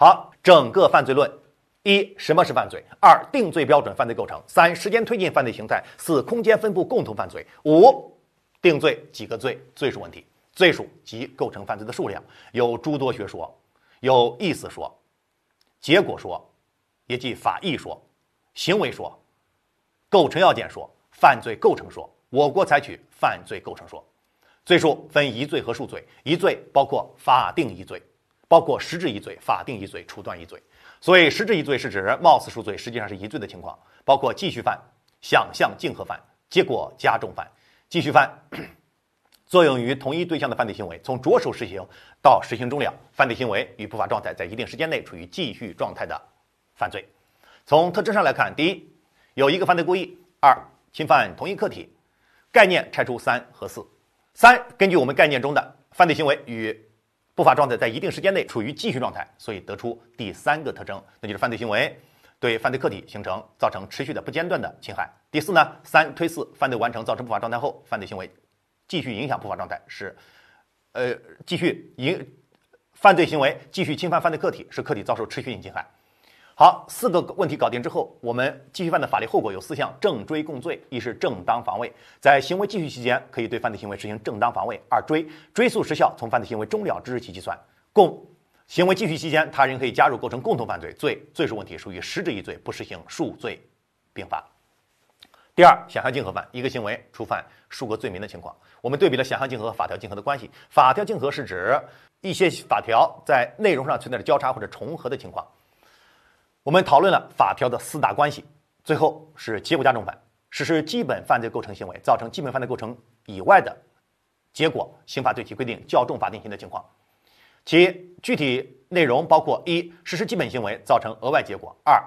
好，整个犯罪论：一、什么是犯罪；二、定罪标准、犯罪构成；三、时间推进、犯罪形态；四、空间分布、共同犯罪；五、定罪几个罪，罪数问题。罪数及构成犯罪的数量有诸多学说，有意思说、结果说，也即法义说、行为说、构成要件说、犯罪构成说。我国采取犯罪构成说。罪数分一罪和数罪，一罪包括法定一罪，包括实质一罪、法定一罪、处断一罪。所以实质一罪是指貌似数罪，实际上是一罪的情况，包括继续犯、想象竞合犯、结果加重犯。继续犯 作用于同一对象的犯罪行为，从着手实行到实行终了，犯罪行为与不法状态在一定时间内处于继续状态的犯罪。从特征上来看，第一，有一个犯罪故意；二，侵犯同一客体。概念拆出三和四。三，根据我们概念中的犯罪行为与不法状态在一定时间内处于继续状态，所以得出第三个特征，那就是犯罪行为对犯罪客体形成造成持续的不间断的侵害。第四呢，三推四，犯罪完成造成不法状态后，犯罪行为继续影响不法状态，是呃继续影犯罪行为继续侵犯犯罪客体，使客体遭受持续性侵害。好，四个问题搞定之后，我们继续犯的法律后果有四项：正追共罪，一是正当防卫，在行为继续期间可以对犯罪行为实行正当防卫；二追追诉时效从犯罪行为终了之日起计算；共行为继续期间，他人可以加入构成共同犯罪罪，罪数问题属于实质一罪，不实行数罪并罚。第二，想象竞合犯，一个行为触犯数个罪名的情况，我们对比了想象竞合和法条竞合的关系。法条竞合是指一些法条在内容上存在着交叉或者重合的情况。我们讨论了法条的四大关系，最后是结果加重犯，实施基本犯罪构成行为造成基本犯罪构成以外的结果，刑法对其规定较重法定刑的情况。其具体内容包括：一、实施基本行为造成额外结果；二、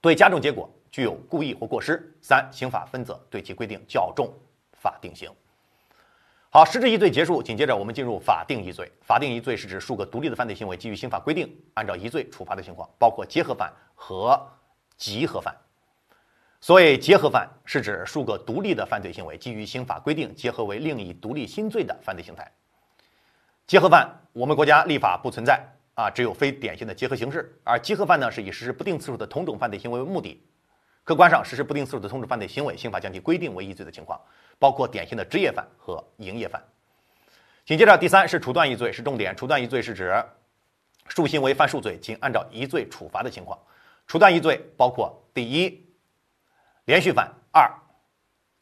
对加重结果具有故意或过失；三、刑法分则对其规定较重法定刑。好，实质一罪结束，紧接着我们进入法定一罪。法定一罪是指数个独立的犯罪行为基于刑法规定按照一罪处罚的情况，包括结合犯和集合犯。所以，结合犯是指数个独立的犯罪行为基于刑法规定结合为另一独立新罪的犯罪形态。结合犯，我们国家立法不存在啊，只有非典型的结合形式。而集合犯呢，是以实施不定次数的同种犯罪行为为目的，客观上实施不定次数的同种犯罪行为，刑法将其规定为一罪的情况。包括典型的职业犯和营业犯。紧接着，第三是处断一罪，是重点。处断一罪是指数行为犯数罪，仅按照一罪处罚的情况。处断一罪包括第一，连续犯；二，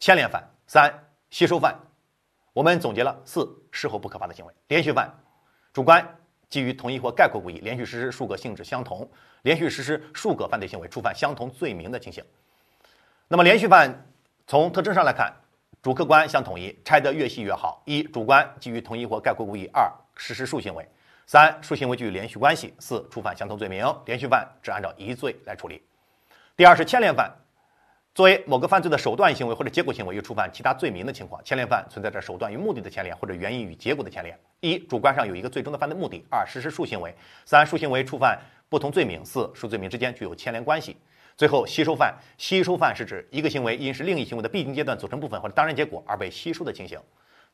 牵连犯；三，吸收犯。我们总结了四事后不可罚的行为。连续犯，主观基于同一或概括故意，连续实施数个性质相同、连续实施数个犯罪行为，触犯相同罪名的情形。那么，连续犯从特征上来看。主客观相统一，拆得越细越好。一、主观基于同一或概括故意；二、实施数行为；三、数行为具有连续关系；四、触犯相同罪名。连续犯只按照一罪来处理。第二是牵连犯，作为某个犯罪的手段行为或者结果行为，又触犯其他罪名的情况。牵连犯存在着手段与目的的牵连，或者原因与结果的牵连。一、主观上有一个最终的犯罪目的；二、实施数行为；三、数行为触犯不同罪名；四、数罪名之间具有牵连关系。最后，吸收犯，吸收犯是指一个行为因是另一行为的必经阶段、组成部分或者当然结果而被吸收的情形。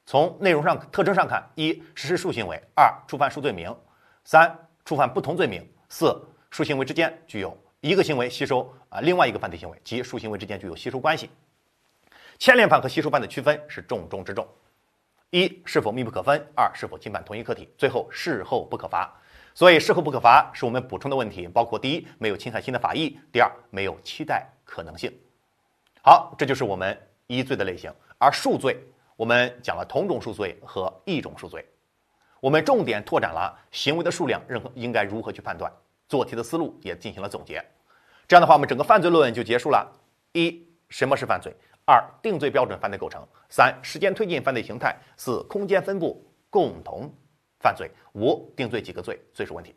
从内容上特征上看，一实施数行为，二触犯数罪名，三触犯不同罪名，四数行为之间具有一个行为吸收啊另外一个犯罪行为，即数行为之间具有吸收关系。牵连犯和吸收犯的区分是重中之重：一是否密不可分，二是否侵犯同一客体，最后事后不可罚。所以事后不可罚是我们补充的问题，包括第一，没有侵害新的法益；第二，没有期待可能性。好，这就是我们一罪的类型。而数罪，我们讲了同种数罪和异种数罪，我们重点拓展了行为的数量，任何应该如何去判断，做题的思路也进行了总结。这样的话，我们整个犯罪论就结束了。一，什么是犯罪？二，定罪标准、犯罪构成；三，时间推进、犯罪形态；四，空间分布、共同。犯罪五定罪几个罪，罪数问题。